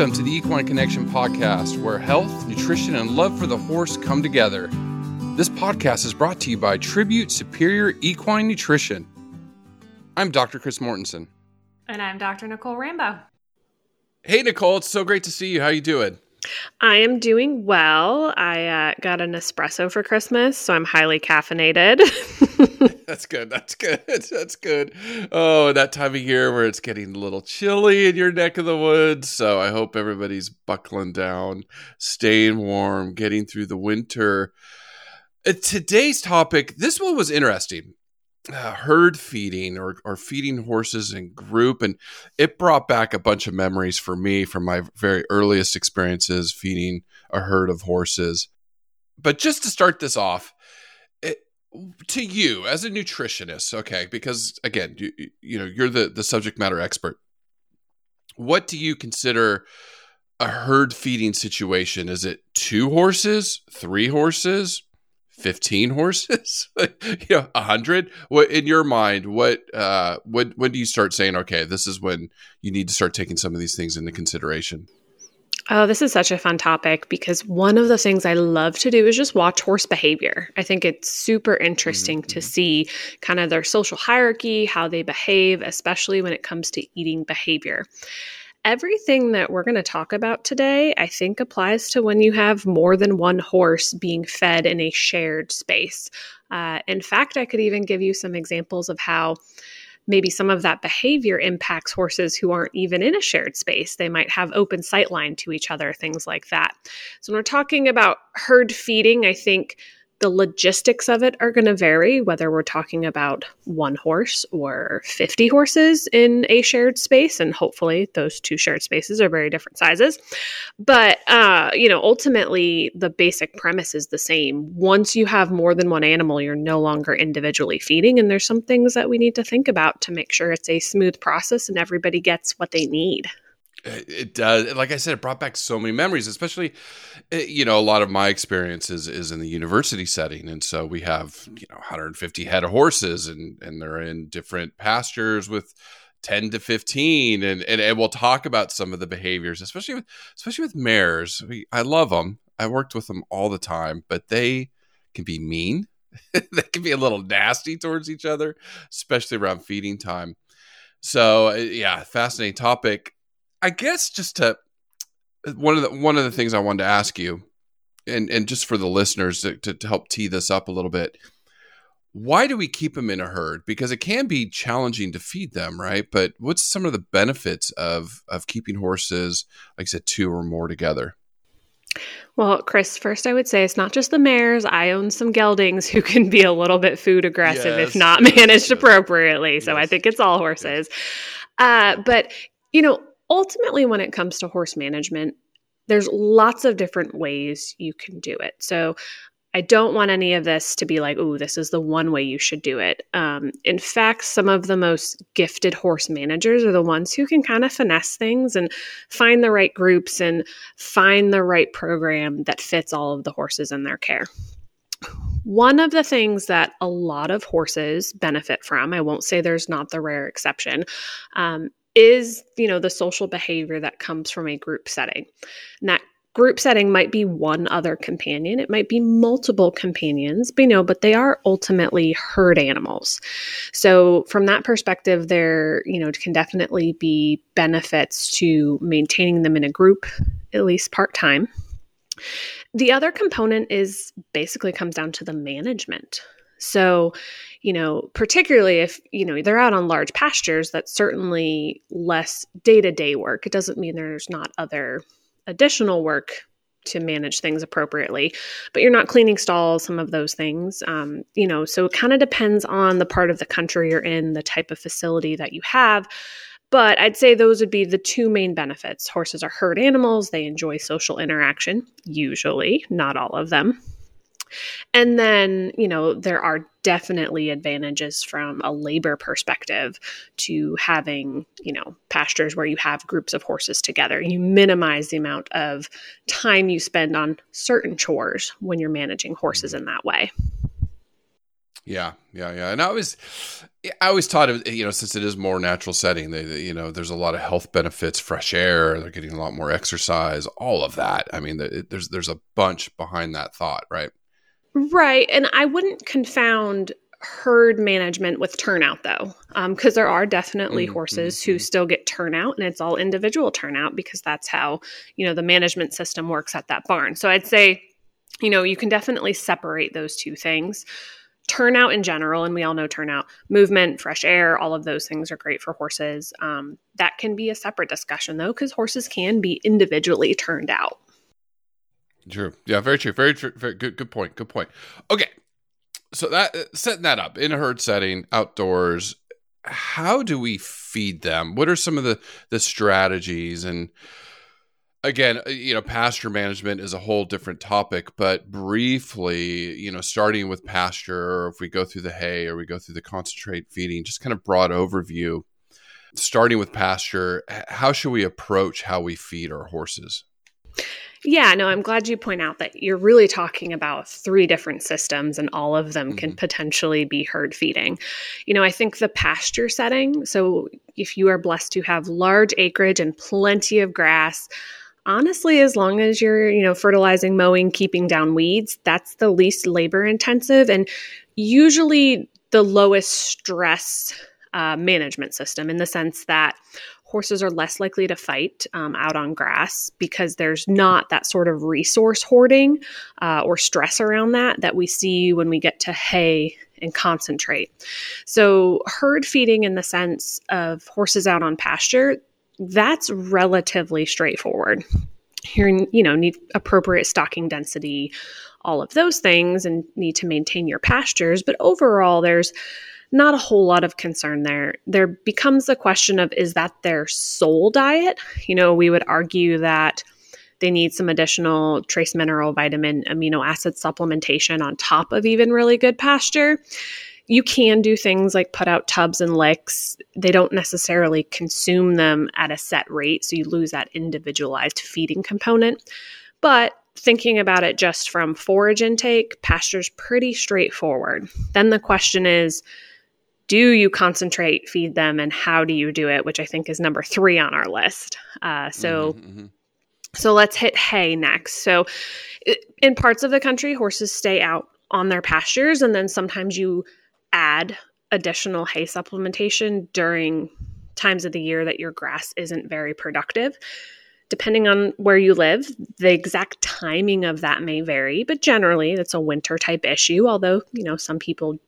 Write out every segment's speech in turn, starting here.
Welcome to the Equine Connection podcast, where health, nutrition, and love for the horse come together. This podcast is brought to you by Tribute Superior Equine Nutrition. I'm Dr. Chris Mortensen. And I'm Dr. Nicole Rambo. Hey, Nicole, it's so great to see you. How you doing? I am doing well. I uh, got an espresso for Christmas, so I'm highly caffeinated. that's good. That's good. That's good. Oh, that time of year where it's getting a little chilly in your neck of the woods. So I hope everybody's buckling down, staying warm, getting through the winter. Uh, today's topic, this one was interesting uh, herd feeding or, or feeding horses in group and it brought back a bunch of memories for me from my very earliest experiences feeding a herd of horses. But just to start this off it, to you as a nutritionist okay because again you, you know you're the, the subject matter expert what do you consider a herd feeding situation? Is it two horses three horses 15 horses you know 100 what in your mind what uh when when do you start saying okay this is when you need to start taking some of these things into consideration Oh, this is such a fun topic because one of the things I love to do is just watch horse behavior. I think it's super interesting mm-hmm. to see kind of their social hierarchy, how they behave, especially when it comes to eating behavior everything that we're going to talk about today, I think, applies to when you have more than one horse being fed in a shared space. Uh, in fact, I could even give you some examples of how maybe some of that behavior impacts horses who aren't even in a shared space. They might have open sight line to each other, things like that. So, when we're talking about herd feeding, I think the logistics of it are going to vary, whether we're talking about one horse or 50 horses in a shared space. And hopefully, those two shared spaces are very different sizes. But, uh, you know, ultimately, the basic premise is the same. Once you have more than one animal, you're no longer individually feeding. And there's some things that we need to think about to make sure it's a smooth process and everybody gets what they need. It does. Like I said, it brought back so many memories, especially, eh, you know, a lot of my experiences is in the university setting. And so we have, you know, 150 head of horses and, and they're in different pastures with 10 to 15. And, and, and we'll talk about some of the behaviors, especially with, especially with mares. We, I love them. I worked with them all the time, but they can be mean. they can be a little nasty towards each other, especially around feeding time. So eh, yeah, fascinating topic I guess just to one of the one of the things I wanted to ask you, and and just for the listeners to, to, to help tee this up a little bit, why do we keep them in a herd? Because it can be challenging to feed them, right? But what's some of the benefits of of keeping horses, like I said, two or more together? Well, Chris, first I would say it's not just the mares. I own some geldings who can be a little bit food aggressive yes, if not managed yes, appropriately. So yes, I think it's all horses. Uh, but you know, ultimately, when it comes to horse management, there's lots of different ways you can do it. So I don't want any of this to be like, oh, this is the one way you should do it. Um, in fact, some of the most gifted horse managers are the ones who can kind of finesse things and find the right groups and find the right program that fits all of the horses in their care. One of the things that a lot of horses benefit from, I won't say there's not the rare exception, um, is you know the social behavior that comes from a group setting. And that group setting might be one other companion. It might be multiple companions but you know but they are ultimately herd animals. So from that perspective there you know can definitely be benefits to maintaining them in a group at least part-time. The other component is basically comes down to the management. So you know, particularly if, you know, they're out on large pastures, that's certainly less day to day work. It doesn't mean there's not other additional work to manage things appropriately, but you're not cleaning stalls, some of those things. Um, you know, so it kind of depends on the part of the country you're in, the type of facility that you have. But I'd say those would be the two main benefits. Horses are herd animals, they enjoy social interaction, usually, not all of them. And then, you know, there are definitely advantages from a labor perspective to having, you know, pastures where you have groups of horses together. You minimize the amount of time you spend on certain chores when you're managing horses mm-hmm. in that way. Yeah, yeah, yeah. And I was, I always taught it, you know, since it is more natural setting, they, they, you know, there's a lot of health benefits, fresh air, they're getting a lot more exercise, all of that. I mean, there's there's a bunch behind that thought, right? Right, and I wouldn't confound herd management with turnout though because um, there are definitely mm-hmm. horses who mm-hmm. still get turnout and it's all individual turnout because that's how you know the management system works at that barn so i'd say you know you can definitely separate those two things turnout in general, and we all know turnout, movement, fresh air, all of those things are great for horses. Um, that can be a separate discussion though, because horses can be individually turned out. True. Yeah, very true. Very true. Very good. Good point. Good point. Okay. So that uh, setting that up in a herd setting, outdoors, how do we feed them? What are some of the the strategies and again, uh, you know, pasture management is a whole different topic, but briefly, you know, starting with pasture, or if we go through the hay or we go through the concentrate feeding, just kind of broad overview. Starting with pasture, how should we approach how we feed our horses? Yeah, no, I'm glad you point out that you're really talking about three different systems and all of them mm-hmm. can potentially be herd feeding. You know, I think the pasture setting, so if you are blessed to have large acreage and plenty of grass, honestly as long as you're you know fertilizing mowing keeping down weeds that's the least labor intensive and usually the lowest stress uh, management system in the sense that horses are less likely to fight um, out on grass because there's not that sort of resource hoarding uh, or stress around that that we see when we get to hay and concentrate. So, herd feeding in the sense of horses out on pasture, that's relatively straightforward. You you know need appropriate stocking density, all of those things, and need to maintain your pastures. But overall, there's not a whole lot of concern there. There becomes a question of is that their sole diet? You know, we would argue that they need some additional trace mineral, vitamin, amino acid supplementation on top of even really good pasture you can do things like put out tubs and licks. They don't necessarily consume them at a set rate, so you lose that individualized feeding component. But thinking about it just from forage intake, pasture's pretty straightforward. Then the question is, do you concentrate feed them and how do you do it which i think is number three on our list uh, so mm-hmm, mm-hmm. so let's hit hay next so in parts of the country horses stay out on their pastures and then sometimes you add additional hay supplementation during times of the year that your grass isn't very productive. Depending on where you live, the exact timing of that may vary, but generally it's a winter type issue, although, you know, some people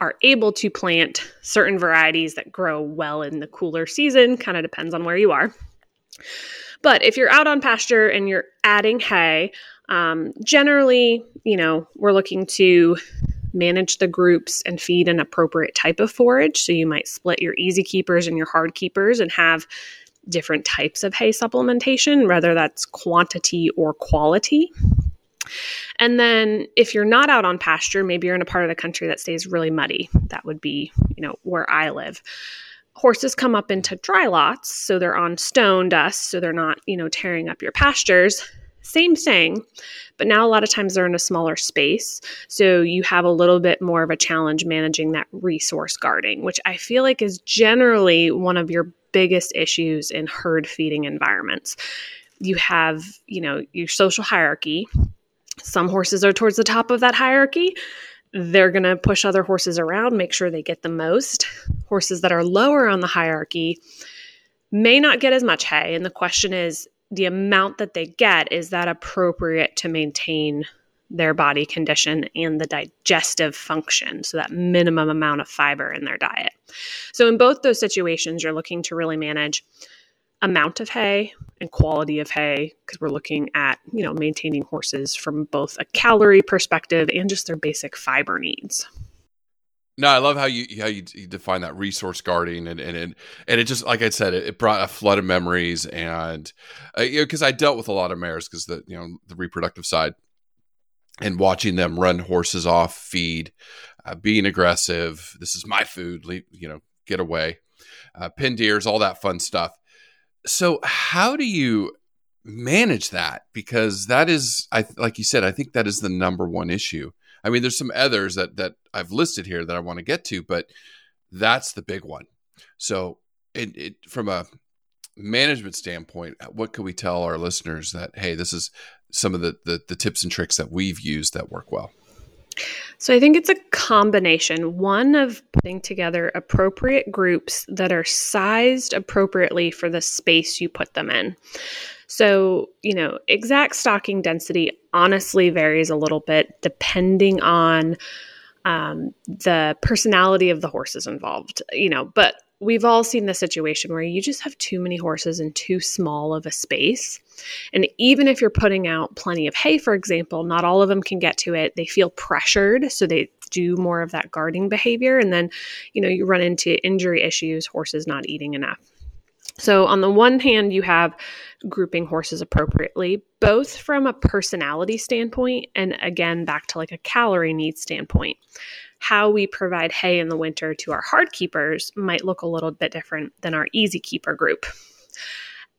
are able to plant certain varieties that grow well in the cooler season, kind of depends on where you are. But if you're out on pasture and you're adding hay, um, generally, you know, we're looking to manage the groups and feed an appropriate type of forage. So you might split your easy keepers and your hard keepers and have different types of hay supplementation, whether that's quantity or quality. And then if you're not out on pasture, maybe you're in a part of the country that stays really muddy. That would be, you know, where I live. Horses come up into dry lots, so they're on stone dust, so they're not, you know, tearing up your pastures. Same thing, but now a lot of times they're in a smaller space. So you have a little bit more of a challenge managing that resource guarding, which I feel like is generally one of your biggest issues in herd feeding environments. You have, you know, your social hierarchy. Some horses are towards the top of that hierarchy. They're going to push other horses around, make sure they get the most. Horses that are lower on the hierarchy may not get as much hay. And the question is, the amount that they get is that appropriate to maintain their body condition and the digestive function so that minimum amount of fiber in their diet so in both those situations you're looking to really manage amount of hay and quality of hay because we're looking at you know maintaining horses from both a calorie perspective and just their basic fiber needs no, I love how you how you, you define that resource guarding and and it, and it just like I said, it, it brought a flood of memories and uh, you know because I dealt with a lot of mares because the you know the reproductive side and watching them run horses off feed, uh, being aggressive. This is my food, leave, you know, get away, uh, pin deers, all that fun stuff. So how do you manage that? Because that is, I like you said, I think that is the number one issue I mean, there's some others that that I've listed here that I want to get to, but that's the big one. So, it, it from a management standpoint, what can we tell our listeners that hey, this is some of the, the, the tips and tricks that we've used that work well? So I think it's a combination one of putting together appropriate groups that are sized appropriately for the space you put them in. So, you know, exact stocking density honestly varies a little bit depending on um, the personality of the horses involved, you know, but we've all seen the situation where you just have too many horses in too small of a space. And even if you're putting out plenty of hay, for example, not all of them can get to it. They feel pressured, so they do more of that guarding behavior. And then, you know, you run into injury issues, horses not eating enough. So, on the one hand, you have grouping horses appropriately, both from a personality standpoint and again, back to like a calorie need standpoint how we provide hay in the winter to our hard keepers might look a little bit different than our easy keeper group.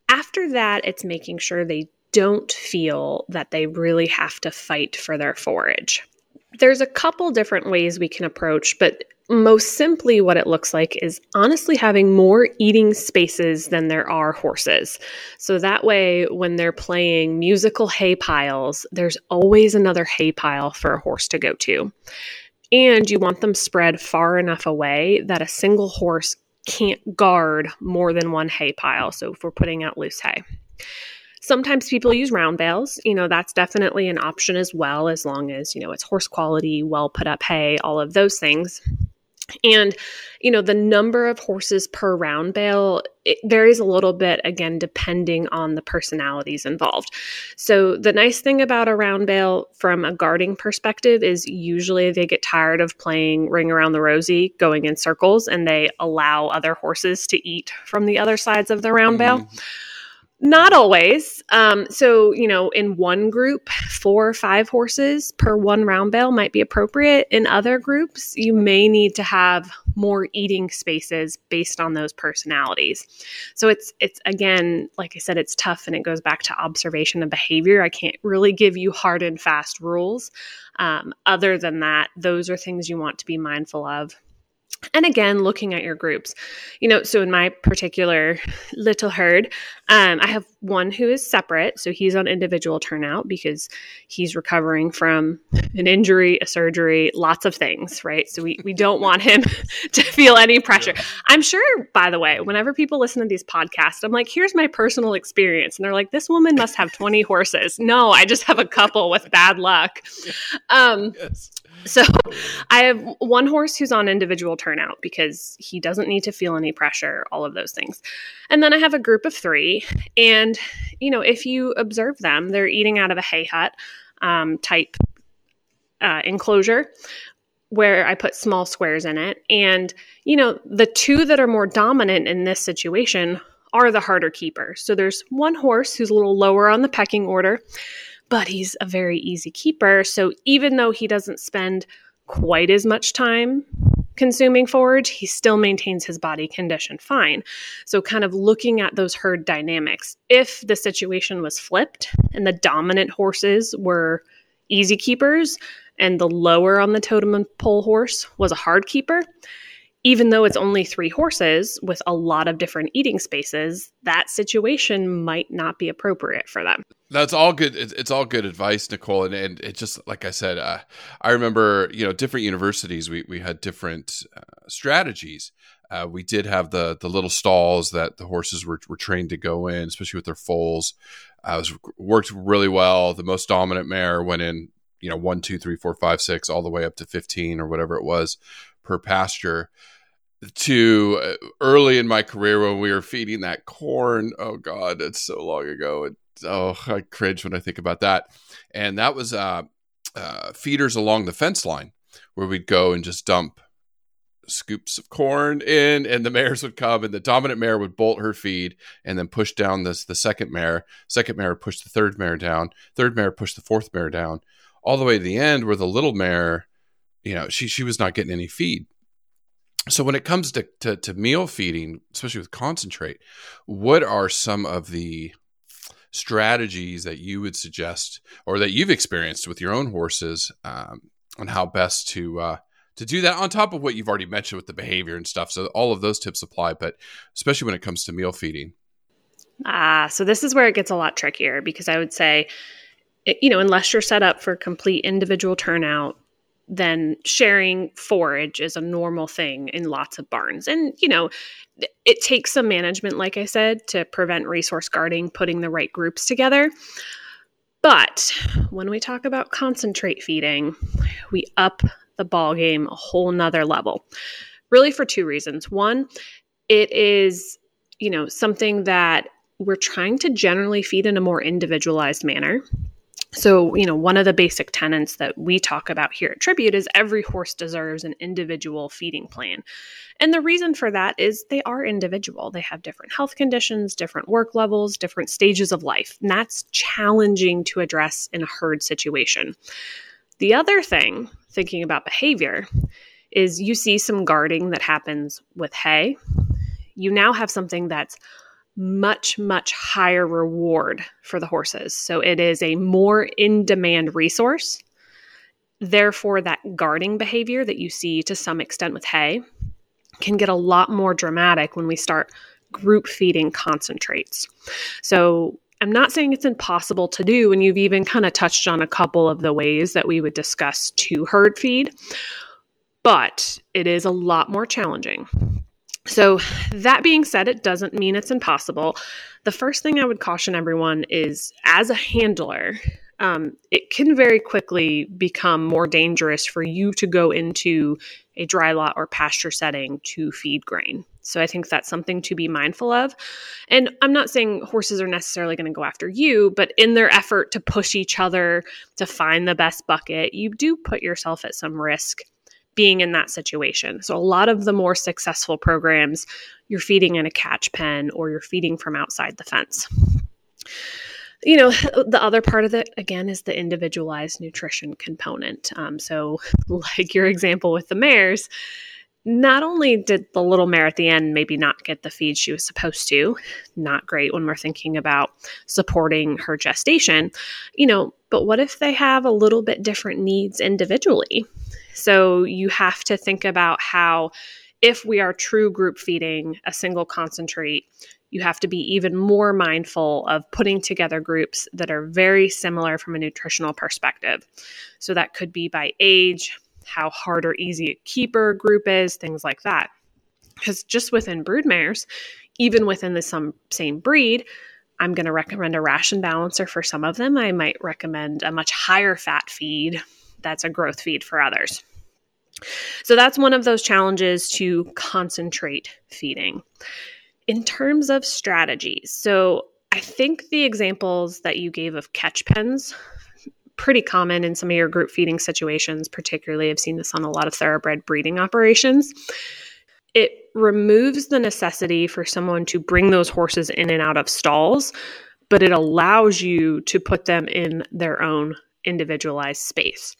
After that, it's making sure they don't feel that they really have to fight for their forage. There's a couple different ways we can approach, but most simply, what it looks like is honestly having more eating spaces than there are horses. So that way, when they're playing musical hay piles, there's always another hay pile for a horse to go to and you want them spread far enough away that a single horse can't guard more than one hay pile. So if we're putting out loose hay. Sometimes people use round bales. You know, that's definitely an option as well, as long as, you know, it's horse quality, well put up hay, all of those things. And, you know, the number of horses per round bale it varies a little bit, again, depending on the personalities involved. So, the nice thing about a round bale from a guarding perspective is usually they get tired of playing ring around the rosy, going in circles, and they allow other horses to eat from the other sides of the round bale. Mm-hmm. Not always. Um, so, you know, in one group, four or five horses per one round bale might be appropriate. In other groups, you may need to have more eating spaces based on those personalities. So it's it's again, like I said, it's tough and it goes back to observation and behavior. I can't really give you hard and fast rules. Um, other than that, those are things you want to be mindful of and again looking at your groups you know so in my particular little herd um, i have one who is separate. So he's on individual turnout because he's recovering from an injury a surgery lots of things right? So we, we don't want him to feel any pressure. I'm sure by the way whenever people listen to these podcasts i'm like here's my personal experience. And they're like this woman must have 20 horses. No i just have a couple with bad luck. Um, yes so I have one horse who's on individual turnout because he doesn't need to feel any pressure, all of those things. And then I have a group of three. And, you know, if you observe them, they're eating out of a hay hut um, type uh, enclosure where I put small squares in it. And, you know, the two that are more dominant in this situation are the harder keepers. So there's one horse who's a little lower on the pecking order but he's a very easy keeper. So even though he doesn't spend quite as much time consuming forage, he still maintains his body condition fine. So, kind of looking at those herd dynamics. If the situation was flipped and the dominant horses were easy keepers and the lower on the totem pole horse was a hard keeper, even though it's only three horses with a lot of different eating spaces, that situation might not be appropriate for them. That's all good. It's, all good advice, Nicole. And, and it just, like I said, uh, I remember, you know, different universities, we, we had different uh, strategies. Uh, we did have the the little stalls that the horses were, were trained to go in, especially with their foals. Uh, was worked really well. The most dominant mare went in, you know, one, two, three, four, five, six, all the way up to fifteen or whatever it was per pasture to uh, early in my career when we were feeding that corn. Oh God, it's so long ago. It, oh, I cringe when I think about that. And that was uh, uh, feeders along the fence line where we'd go and just dump scoops of corn in and the mares would come and the dominant mare would bolt her feed and then push down this the second mare second mare push the third mare down third mare push the fourth mare down all the way to the end where the little mare you know she she was not getting any feed so when it comes to, to, to meal feeding especially with concentrate what are some of the strategies that you would suggest or that you've experienced with your own horses um, on how best to uh, to do that on top of what you've already mentioned with the behavior and stuff. So all of those tips apply, but especially when it comes to meal feeding. Ah, so this is where it gets a lot trickier because I would say, you know, unless you're set up for complete individual turnout, then sharing forage is a normal thing in lots of barns. And, you know, it takes some management, like I said, to prevent resource guarding, putting the right groups together. But when we talk about concentrate feeding, we up the ball game a whole nother level. Really for two reasons. One, it is, you know, something that we're trying to generally feed in a more individualized manner. So, you know, one of the basic tenets that we talk about here at Tribute is every horse deserves an individual feeding plan. And the reason for that is they are individual. They have different health conditions, different work levels, different stages of life. And that's challenging to address in a herd situation. The other thing, thinking about behavior, is you see some guarding that happens with hay. You now have something that's much, much higher reward for the horses. So it is a more in demand resource. Therefore, that guarding behavior that you see to some extent with hay can get a lot more dramatic when we start group feeding concentrates. So I'm not saying it's impossible to do, and you've even kind of touched on a couple of the ways that we would discuss to herd feed, but it is a lot more challenging. So, that being said, it doesn't mean it's impossible. The first thing I would caution everyone is as a handler, um, it can very quickly become more dangerous for you to go into a dry lot or pasture setting to feed grain. So I think that's something to be mindful of. And I'm not saying horses are necessarily going to go after you, but in their effort to push each other to find the best bucket, you do put yourself at some risk being in that situation. So, a lot of the more successful programs, you're feeding in a catch pen or you're feeding from outside the fence. You know, the other part of it, again, is the individualized nutrition component. Um, so, like your example with the mares, not only did the little mare at the end maybe not get the feed she was supposed to, not great when we're thinking about supporting her gestation, you know, but what if they have a little bit different needs individually? So you have to think about how, if we are true group feeding a single concentrate, you have to be even more mindful of putting together groups that are very similar from a nutritional perspective. So that could be by age, how hard or easy a keeper group is, things like that. Because just within broodmares, even within the some, same breed, I'm going to recommend a ration balancer for some of them. I might recommend a much higher fat feed that's a growth feed for others. So that's one of those challenges to concentrate feeding. In terms of strategies, so I think the examples that you gave of catch pens pretty common in some of your group feeding situations, particularly I've seen this on a lot of thoroughbred breeding operations. It removes the necessity for someone to bring those horses in and out of stalls, but it allows you to put them in their own individualized space.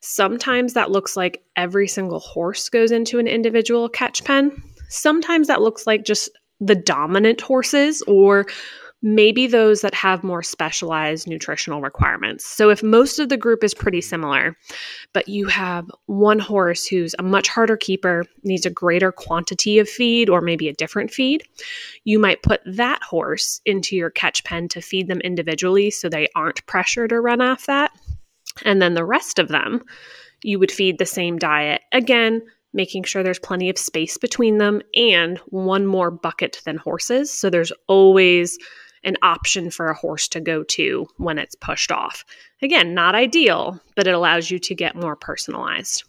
Sometimes that looks like every single horse goes into an individual catch pen. Sometimes that looks like just the dominant horses or maybe those that have more specialized nutritional requirements. So, if most of the group is pretty similar, but you have one horse who's a much harder keeper, needs a greater quantity of feed or maybe a different feed, you might put that horse into your catch pen to feed them individually so they aren't pressured or run off that. And then the rest of them, you would feed the same diet. Again, making sure there's plenty of space between them and one more bucket than horses. So there's always an option for a horse to go to when it's pushed off. Again, not ideal, but it allows you to get more personalized.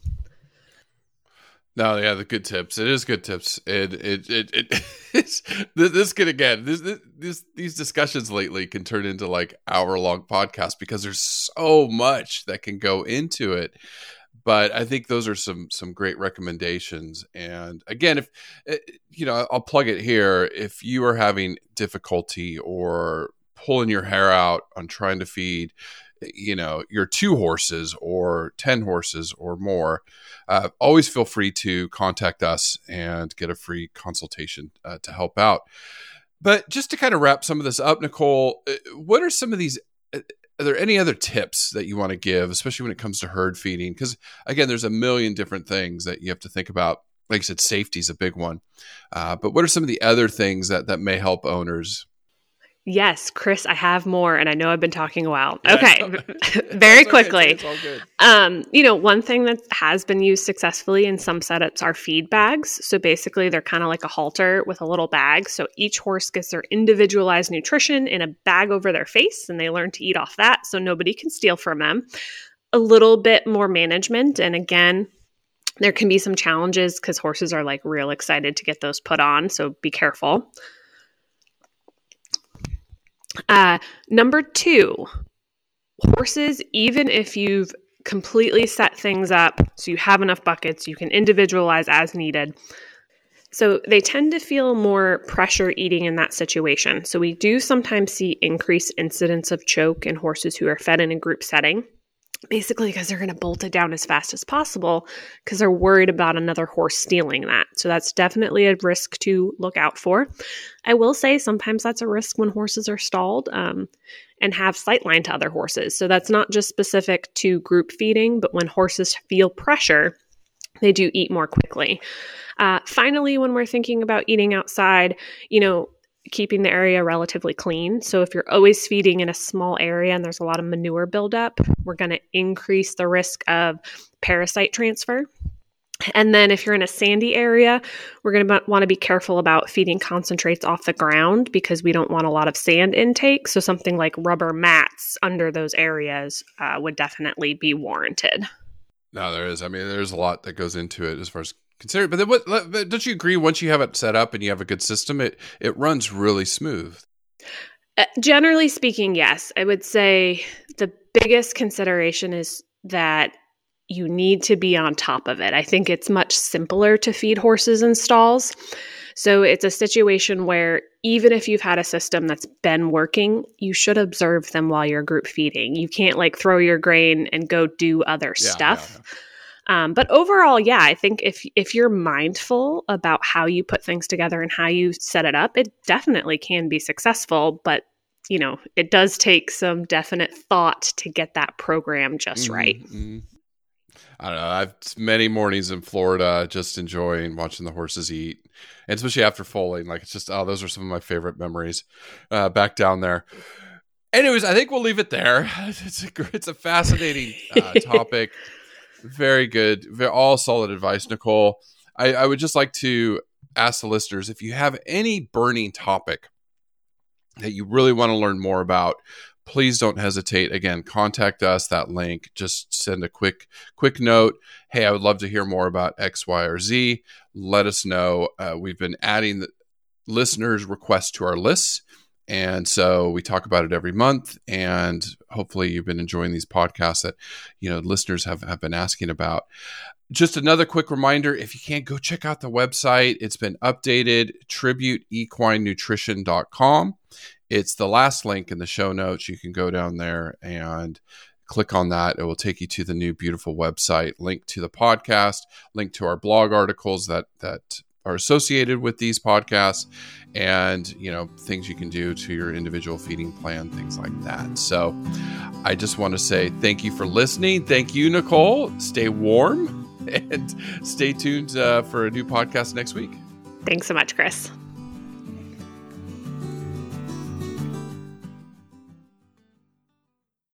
No, yeah, the good tips. It is good tips. It it it, it it's this could again this, this these discussions lately can turn into like hour long podcasts because there's so much that can go into it. But I think those are some some great recommendations. And again, if eh, you know, I'll plug it here. If you are having difficulty or pulling your hair out on trying to feed you know your two horses or 10 horses or more uh, always feel free to contact us and get a free consultation uh, to help out but just to kind of wrap some of this up nicole uh, what are some of these uh, are there any other tips that you want to give, especially when it comes to herd feeding? Because again, there's a million different things that you have to think about. Like I said, safety is a big one. Uh, but what are some of the other things that that may help owners Yes, Chris, I have more, and I know I've been talking a while. Okay, very quickly. Okay, um, you know, one thing that has been used successfully in some setups are feed bags. So basically, they're kind of like a halter with a little bag. So each horse gets their individualized nutrition in a bag over their face, and they learn to eat off that, so nobody can steal from them. A little bit more management, and again, there can be some challenges because horses are like real excited to get those put on. So be careful. Uh, number two, horses, even if you've completely set things up so you have enough buckets, you can individualize as needed. So they tend to feel more pressure eating in that situation. So we do sometimes see increased incidence of choke in horses who are fed in a group setting basically because they're going to bolt it down as fast as possible because they're worried about another horse stealing that. So that's definitely a risk to look out for. I will say sometimes that's a risk when horses are stalled um, and have sightline to other horses. So that's not just specific to group feeding, but when horses feel pressure, they do eat more quickly. Uh, finally, when we're thinking about eating outside, you know, keeping the area relatively clean. So if you're always feeding in a small area and there's a lot of manure buildup, we're going to increase the risk of parasite transfer. And then if you're in a sandy area, we're going to want to be careful about feeding concentrates off the ground because we don't want a lot of sand intake. So something like rubber mats under those areas uh, would definitely be warranted. No, there is. I mean, there's a lot that goes into it as far as consider. But then what? Don't you agree? Once you have it set up and you have a good system, it it runs really smooth. Uh, generally speaking, yes. I would say the biggest consideration is that you need to be on top of it. I think it's much simpler to feed horses in stalls. So it's a situation where even if you've had a system that's been working, you should observe them while you're group feeding. You can't like throw your grain and go do other yeah, stuff. Yeah, yeah. Um, but overall, yeah, I think if if you're mindful about how you put things together and how you set it up, it definitely can be successful. But you know, it does take some definite thought to get that program just mm-hmm, right. I don't know. I've many mornings in Florida just enjoying watching the horses eat, and especially after foaling. Like it's just oh, those are some of my favorite memories uh, back down there. Anyways, I think we'll leave it there. It's a it's a fascinating uh, topic. Very good. All solid advice, Nicole. I, I would just like to ask the listeners if you have any burning topic that you really want to learn more about please don't hesitate. Again contact us that link. Just send a quick quick note hey i would love to hear more about x y or z. Let us know. Uh, we've been adding listeners requests to our lists and so we talk about it every month and hopefully you've been enjoying these podcasts that you know listeners have, have been asking about. Just another quick reminder if you can't go check out the website. It's been updated tributeequinenutrition.com it's the last link in the show notes. You can go down there and click on that. It will take you to the new beautiful website link to the podcast link to our blog articles that that are associated with these podcasts and you know things you can do to your individual feeding plan things like that. So i just want to say thank you for listening. Thank you nicole. Stay warm and stay tuned uh, for a new podcast next week. Thanks so much chris